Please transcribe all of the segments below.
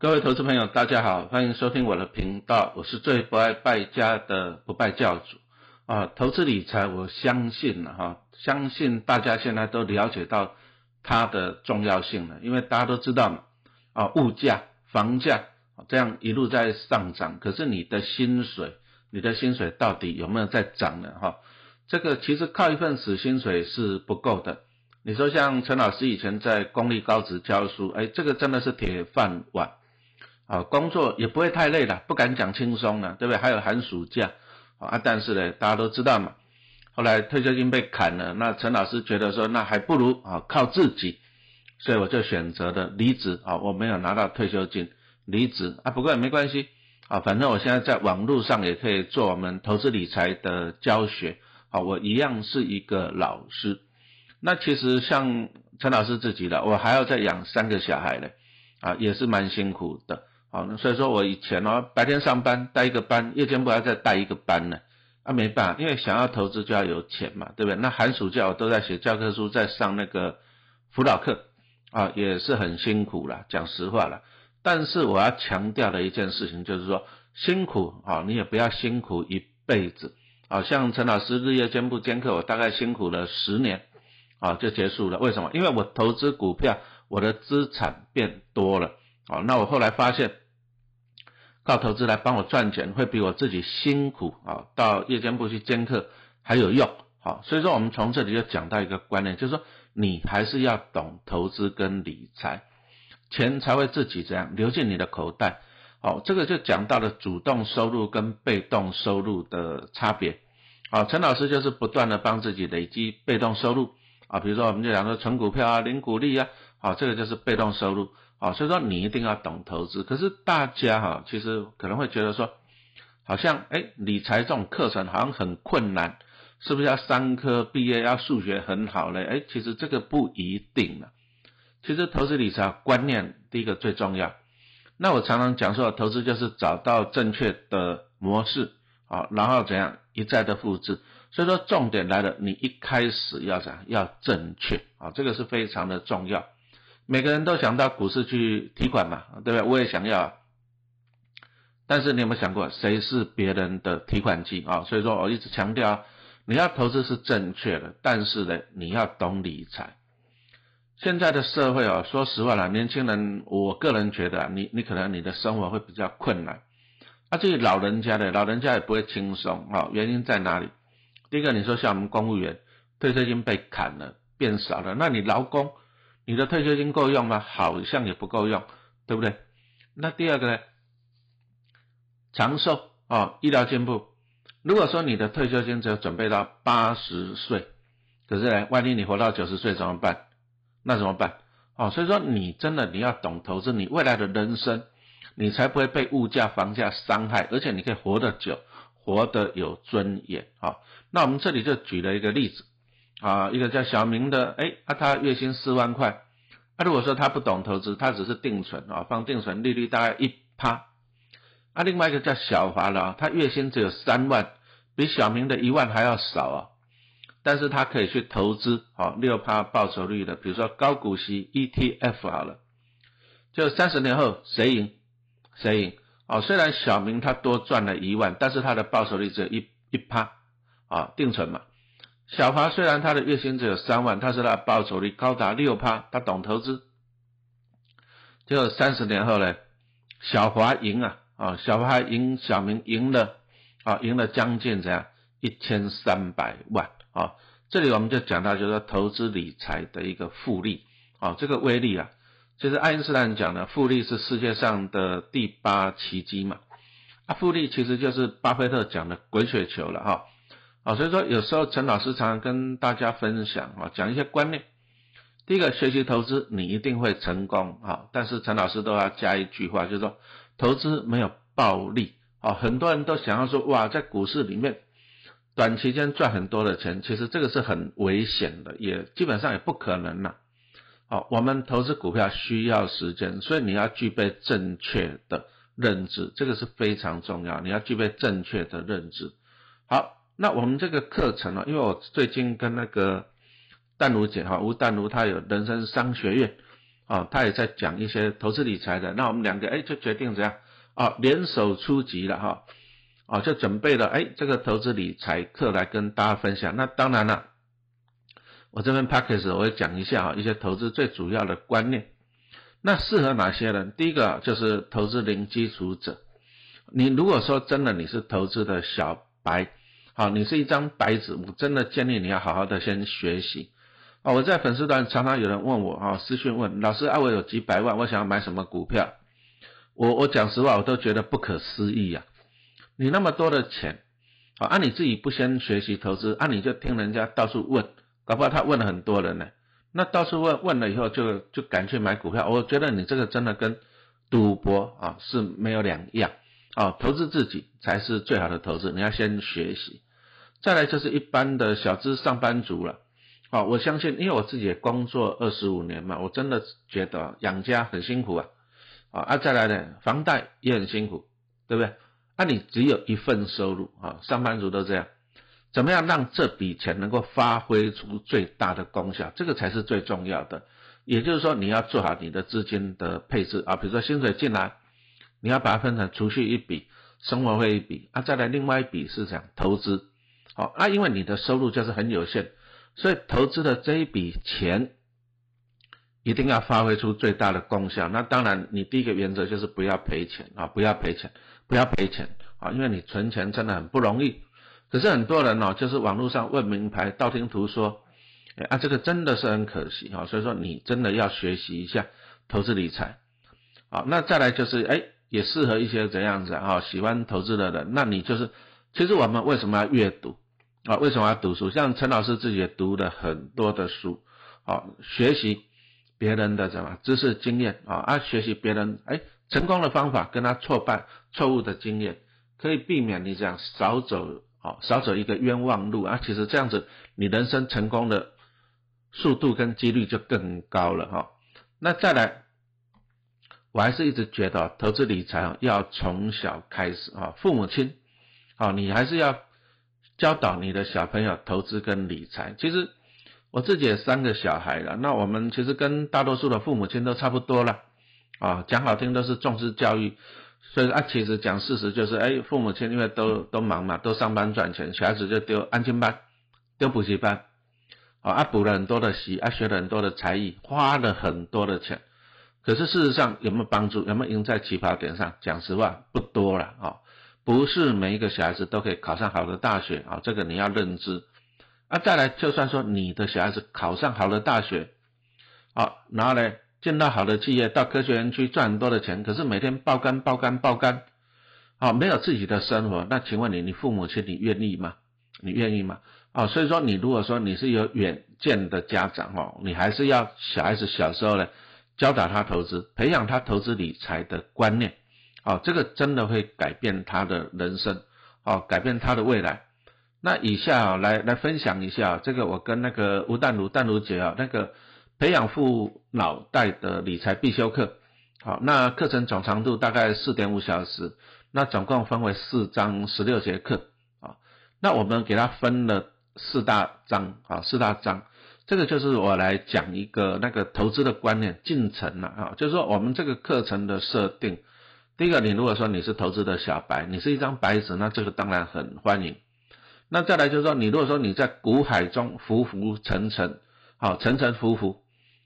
各位投资朋友，大家好，欢迎收听我的频道，我是最不爱败家的不败教主啊。投资理财，我相信了哈，相信大家现在都了解到它的重要性了，因为大家都知道嘛啊，物价、房价这样一路在上涨，可是你的薪水，你的薪水到底有没有在涨呢？哈，这个其实靠一份死薪水是不够的。你说像陈老师以前在公立高职教书，哎，这个真的是铁饭碗。啊，工作也不会太累了，不敢讲轻松了，对不对？还有寒暑假啊，但是呢，大家都知道嘛。后来退休金被砍了，那陈老师觉得说，那还不如啊靠自己，所以我就选择了离职啊。我没有拿到退休金，离职啊，不过也没关系啊，反正我现在在网络上也可以做我们投资理财的教学啊，我一样是一个老师。那其实像陈老师自己的，我还要再养三个小孩呢，啊，也是蛮辛苦的。好，那所以说我以前哦，白天上班带一个班，夜间部还再带一个班呢，啊没办法，因为想要投资就要有钱嘛，对不对？那寒暑假我都在写教科书，在上那个辅导课，啊也是很辛苦了，讲实话了。但是我要强调的一件事情就是说，辛苦啊，你也不要辛苦一辈子，啊像陈老师日夜兼部兼课，我大概辛苦了十年，啊就结束了。为什么？因为我投资股票，我的资产变多了。好，那我后来发现，到投资来帮我赚钱，会比我自己辛苦啊，到夜间部去兼课还有用。好，所以说我们从这里就讲到一个观念，就是说你还是要懂投资跟理财，钱才会自己这样流进你的口袋。好，这个就讲到了主动收入跟被动收入的差别。好，陈老师就是不断的帮自己累积被动收入啊，比如说我们就讲说存股票啊、领股利啊，好，这个就是被动收入。啊，所以说你一定要懂投资。可是大家哈，其实可能会觉得说，好像哎，理财这种课程好像很困难，是不是要三科毕业，要数学很好嘞？哎，其实这个不一定了。其实投资理财观念第一个最重要。那我常常讲说，投资就是找到正确的模式啊，然后怎样一再的复制。所以说重点来了，你一开始要怎样？要正确啊，这个是非常的重要。每个人都想到股市去提款嘛，对不对？我也想要，但是你有没有想过，谁是别人的提款机啊？所以说我一直强调，你要投资是正确的，但是呢，你要懂理财。现在的社会啊，说实话啦，年轻人，我个人觉得，你你可能你的生活会比较困难。啊，至于老人家的，老人家也不会轻松啊。原因在哪里？第一个，你说像我们公务员，退休金被砍了，变少了，那你劳工？你的退休金够用吗？好像也不够用，对不对？那第二个呢？长寿啊，医疗进步。如果说你的退休金只有准备到八十岁，可是呢，万一你活到九十岁怎么办？那怎么办？哦，所以说你真的你要懂投资，你未来的人生，你才不会被物价、房价伤害，而且你可以活得久，活得有尊严。好，那我们这里就举了一个例子。啊，一个叫小明的，哎，啊，他月薪四万块，啊，如果说他不懂投资，他只是定存啊，放定存利率大概一趴，啊，另外一个叫小华的啊，他月薪只有三万，比小明的一万还要少啊，但是他可以去投资，啊，六趴报酬率的，比如说高股息 ETF 好了，就三十年后谁赢谁赢，哦，虽然小明他多赚了一万，但是他的报酬率只有一一趴，啊，定存嘛。小华虽然他的月薪只有三万，但是他报酬率高达六趴，他懂投资。就三十年后呢，小华赢啊，啊，小华赢小明赢了，啊，赢了将近怎样一千三百万啊。这里我们就讲到就是投资理财的一个复利啊，这个威力啊，就是爱因斯坦讲的复利是世界上的第八奇迹嘛。啊，复利其实就是巴菲特讲的滚雪球了哈。所以说有时候陈老师常常跟大家分享啊，讲一些观念。第一个，学习投资你一定会成功啊，但是陈老师都要加一句话，就是说投资没有暴利啊。很多人都想要说哇，在股市里面短期间赚很多的钱，其实这个是很危险的，也基本上也不可能了。好，我们投资股票需要时间，所以你要具备正确的认知，这个是非常重要。你要具备正确的认知。好。那我们这个课程呢，因为我最近跟那个淡如姐哈吴淡如她有人生商学院，啊，她也在讲一些投资理财的，那我们两个哎就决定怎样啊联手出击了哈，啊就准备了哎这个投资理财课来跟大家分享。那当然了，我这边 p a c k a g e 我会讲一下啊一些投资最主要的观念。那适合哪些人？第一个就是投资零基础者。你如果说真的你是投资的小白，好，你是一张白纸，我真的建议你要好好的先学习。啊，我在粉丝团常常有人问我啊，私讯问老师啊，我有几百万，我想要买什么股票？我我讲实话，我都觉得不可思议啊！你那么多的钱，啊，按你自己不先学习投资，啊你就听人家到处问，搞不好他问了很多人呢。那到处问问了以后，就就敢去买股票，我觉得你这个真的跟赌博啊是没有两样啊！投资自己才是最好的投资，你要先学习。再来就是一般的小资上班族了。啊，我相信，因为我自己也工作二十五年嘛，我真的觉得养家很辛苦啊，啊，啊，再来呢，房贷也很辛苦，对不对？那你只有一份收入啊，上班族都这样，怎么样让这笔钱能够发挥出最大的功效？这个才是最重要的。也就是说，你要做好你的资金的配置啊，比如说薪水进来，你要把它分成储蓄一笔，生活费一笔，啊，再来另外一笔是讲投资，哦，啊，因为你的收入就是很有限。所以投资的这一笔钱一定要发挥出最大的功效。那当然，你第一个原则就是不要赔钱啊，不要赔钱，不要赔钱啊，因为你存钱真的很不容易。可是很多人哦，就是网络上问名牌，道听途说，啊，这个真的是很可惜啊。所以说，你真的要学习一下投资理财。好，那再来就是，哎，也适合一些怎样子啊，喜欢投资的人。那你就是，其实我们为什么要阅读？啊，为什么要读书？像陈老师自己也读了很多的书，啊，学习别人的什么知识经验啊，啊，学习别人哎成功的方法，跟他挫败错误的经验，可以避免你这样少走啊，少走一个冤枉路啊。其实这样子，你人生成功的速度跟几率就更高了哈。那再来，我还是一直觉得投资理财，要从小开始啊，父母亲啊，你还是要。教导你的小朋友投资跟理财，其实我自己也三个小孩了，那我们其实跟大多数的父母亲都差不多了，啊，讲好听都是重视教育，所以啊，其实讲事实就是，哎，父母亲因为都都忙嘛，都上班赚钱，小孩子就丢安亲班，丢补习班，啊，补了很多的习，啊，学了很多的才艺，花了很多的钱，可是事实上有没有帮助，有没有赢在起跑点上？讲实话不多了啊。不是每一个小孩子都可以考上好的大学啊，这个你要认知。啊，再来，就算说你的小孩子考上好的大学，啊，然后呢，进到好的企业，到科学园区赚很多的钱，可是每天爆肝、爆肝、爆肝，啊，没有自己的生活，那请问你，你父母亲你愿意吗？你愿意吗？啊，所以说你如果说你是有远见的家长哦，你还是要小孩子小时候呢，教导他投资，培养他投资理财的观念。哦，这个真的会改变他的人生，哦，改变他的未来。那以下啊，来来分享一下这个我跟那个吴淡如淡如姐啊，那个培养富脑袋的理财必修课。好，那课程总长度大概四点五小时，那总共分为四章十六节课。啊，那我们给他分了四大章啊，四大章。这个就是我来讲一个那个投资的观念进程了啊，就是说我们这个课程的设定。第一个，你如果说你是投资的小白，你是一张白纸，那这个当然很欢迎。那再来就是说，你如果说你在股海中浮浮沉沉，好沉沉浮浮，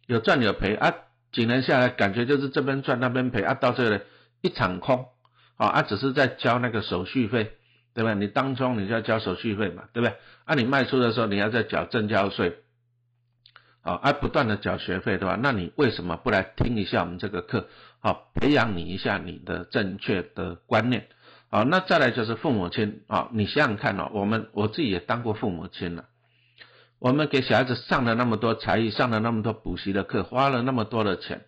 有赚有赔啊，几年下来感觉就是这边赚那边赔啊，到这里一场空，啊，啊只是在交那个手续费，对吧？你当中你就要交手续费嘛，对不对？啊，你卖出的时候你要再缴证交税，啊，不断的缴学费，对吧？那你为什么不来听一下我们这个课？好，培养你一下你的正确的观念。好，那再来就是父母亲啊，你想想看哦，我们我自己也当过父母亲了。我们给小孩子上了那么多才艺，上了那么多补习的课，花了那么多的钱，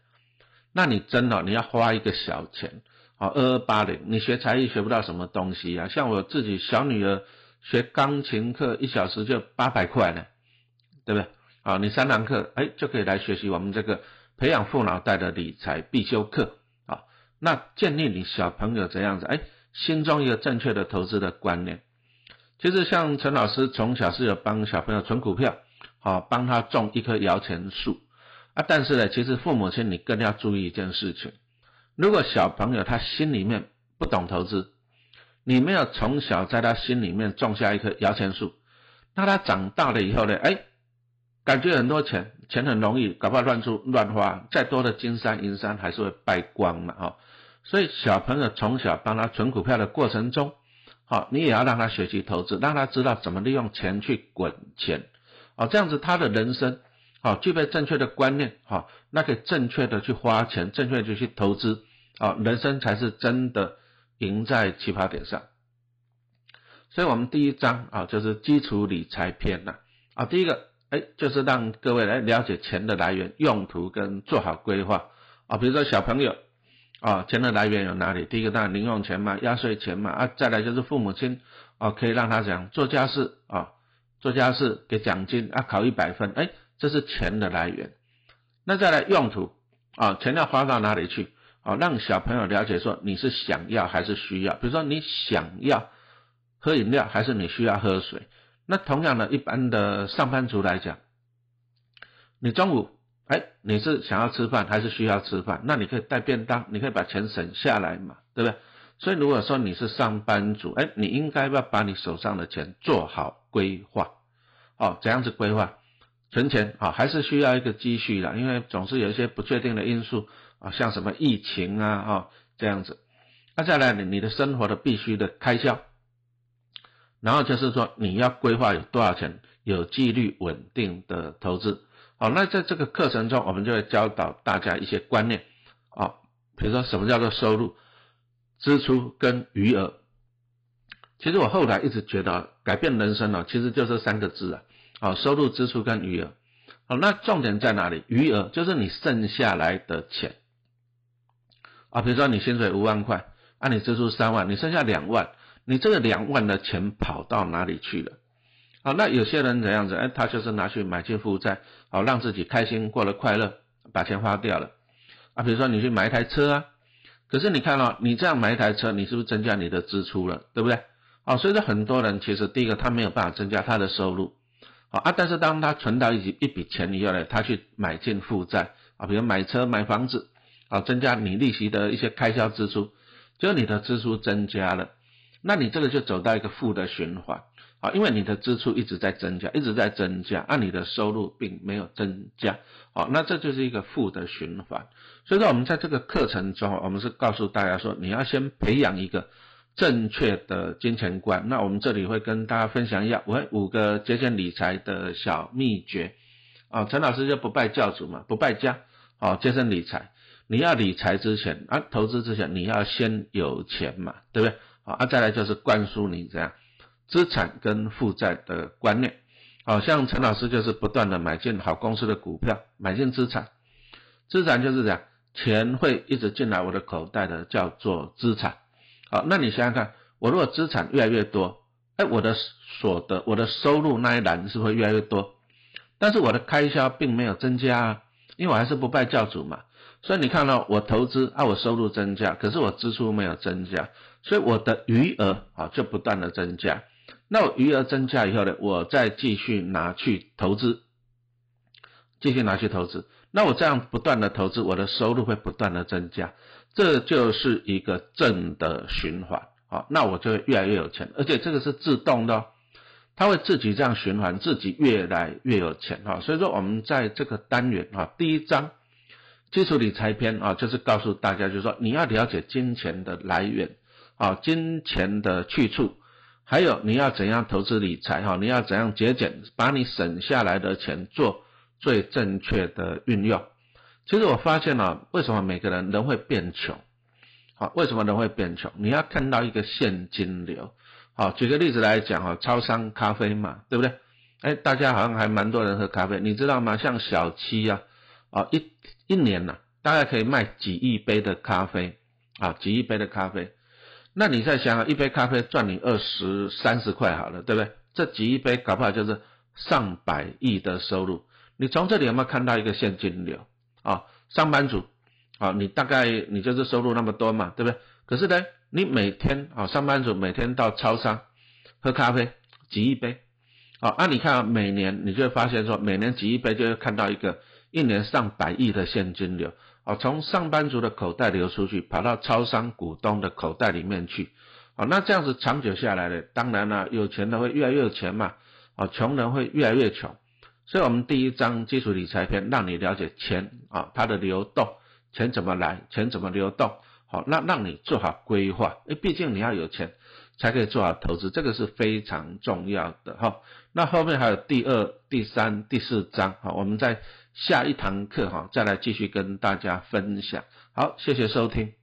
那你真的你要花一个小钱，好二二八零，你学才艺学不到什么东西啊。像我自己小女儿学钢琴课，一小时就八百块呢，对不对？好，你三堂课，哎，就可以来学习我们这个。培养富脑袋的理财必修课。啊，那建立你小朋友这样子，哎，心中一个正确的投资的观念。其实像陈老师从小是有帮小朋友存股票，好，帮他种一棵摇钱树。啊，但是呢，其实父母亲你更要注意一件事情，如果小朋友他心里面不懂投资，你没有从小在他心里面种下一棵摇钱树，那他长大了以后呢，哎，感觉很多钱，钱很容易，搞不好乱出乱花，再多的金山银山还是会败光嘛，哈。所以小朋友从小帮他存股票的过程中，好，你也要让他学习投资，让他知道怎么利用钱去滚钱，好，这样子他的人生，好，具备正确的观念，好，那可以正确的去花钱，正确的去投资，好，人生才是真的。赢在起跑点上，所以我们第一章啊就是基础理财篇呐啊，第一个哎就是让各位来了解钱的来源、用途跟做好规划啊，比如说小朋友啊，钱的来源有哪里？第一个当然零用钱嘛、压岁钱嘛啊，再来就是父母亲啊，可以让他讲做家事啊，做家事给奖金啊，考一百分，哎，这是钱的来源。那再来用途啊，钱要花到哪里去？哦，让小朋友了解说你是想要还是需要，比如说你想要喝饮料还是你需要喝水。那同样的，一般的上班族来讲，你中午哎你是想要吃饭还是需要吃饭？那你可以带便当，你可以把钱省下来嘛，对不对？所以如果说你是上班族，哎，你应该要把你手上的钱做好规划。哦，怎样子规划？存钱啊，还是需要一个积蓄的，因为总是有一些不确定的因素。啊，像什么疫情啊，哈，这样子，那再来你你的生活的必须的开销，然后就是说你要规划有多少钱，有纪律稳定的投资，好，那在这个课程中，我们就会教导大家一些观念，啊，比如说什么叫做收入、支出跟余额，其实我后来一直觉得改变人生呢，其实就这三个字啊，啊，收入、支出跟余额，好，那重点在哪里？余额就是你剩下来的钱。啊，比如说你薪水五万块，啊，你支出三万，你剩下两万，你这个两万的钱跑到哪里去了？好，那有些人怎样子？哎，他就是拿去买进负债，好让自己开心过了快乐，把钱花掉了。啊，比如说你去买一台车啊，可是你看到你这样买一台车，你是不是增加你的支出了？对不对？啊，所以说很多人其实第一个他没有办法增加他的收入，好啊，但是当他存到一笔一笔钱以后呢，他去买进负债啊，比如买车买房子。啊，增加你利息的一些开销支出，就你的支出增加了，那你这个就走到一个负的循环啊，因为你的支出一直在增加，一直在增加，而你的收入并没有增加，好，那这就是一个负的循环。所以说，我们在这个课程中，我们是告诉大家说，你要先培养一个正确的金钱观。那我们这里会跟大家分享一下我五个节俭理财的小秘诀啊。陈老师就不败教主嘛，不败家，好，节省理财。你要理财之前啊，投资之前，你要先有钱嘛，对不对？啊，再来就是灌输你这样资产跟负债的观念。好像陈老师就是不断的买进好公司的股票，买进资产，资产就是这样，钱会一直进来我的口袋的，叫做资产。好，那你想想看，我如果资产越来越多，哎，我的所得、我的收入那一栏是会越来越多，但是我的开销并没有增加啊，因为我还是不败教主嘛。所以你看到我投资啊，我收入增加，可是我支出没有增加，所以我的余额啊就不断的增加。那我余额增加以后呢，我再继续拿去投资，继续拿去投资。那我这样不断的投资，我的收入会不断的增加，这就是一个正的循环。啊，那我就会越来越有钱，而且这个是自动的，它会自己这样循环，自己越来越有钱。哈，所以说我们在这个单元啊，第一章。基础理财篇啊，就是告诉大家，就是说你要了解金钱的来源啊，金钱的去处，还有你要怎样投资理财哈，你要怎样节俭，把你省下来的钱做最正确的运用。其实我发现了，为什么每个人人会变穷？好，为什么人会变穷？你要看到一个现金流。好，举个例子来讲哈，超商咖啡嘛，对不对？哎，大家好像还蛮多人喝咖啡，你知道吗？像小七啊，啊一。一年呢，大概可以卖几亿杯的咖啡啊，几亿杯的咖啡。那你再想想，一杯咖啡赚你二十三十块好了，对不对？这几亿杯搞不好就是上百亿的收入。你从这里有没有看到一个现金流啊？上班族啊，你大概你就是收入那么多嘛，对不对？可是呢，你每天啊，上班族每天到超商喝咖啡几一杯啊，那你看每年你就会发现说，每年几一杯就会看到一个。一年上百亿的现金流，啊，从上班族的口袋流出去，跑到超商股东的口袋里面去，啊，那这样子长久下来呢，当然了，有钱的会越来越有钱嘛，啊，穷人会越来越穷。所以，我们第一章基础理财篇让你了解钱啊，它的流动，钱怎么来，钱怎么流动，好，那让你做好规划，因为毕竟你要有钱才可以做好投资，这个是非常重要的哈。那后面还有第二、第三、第四章，好，我们在下一堂课哈再来继续跟大家分享。好，谢谢收听。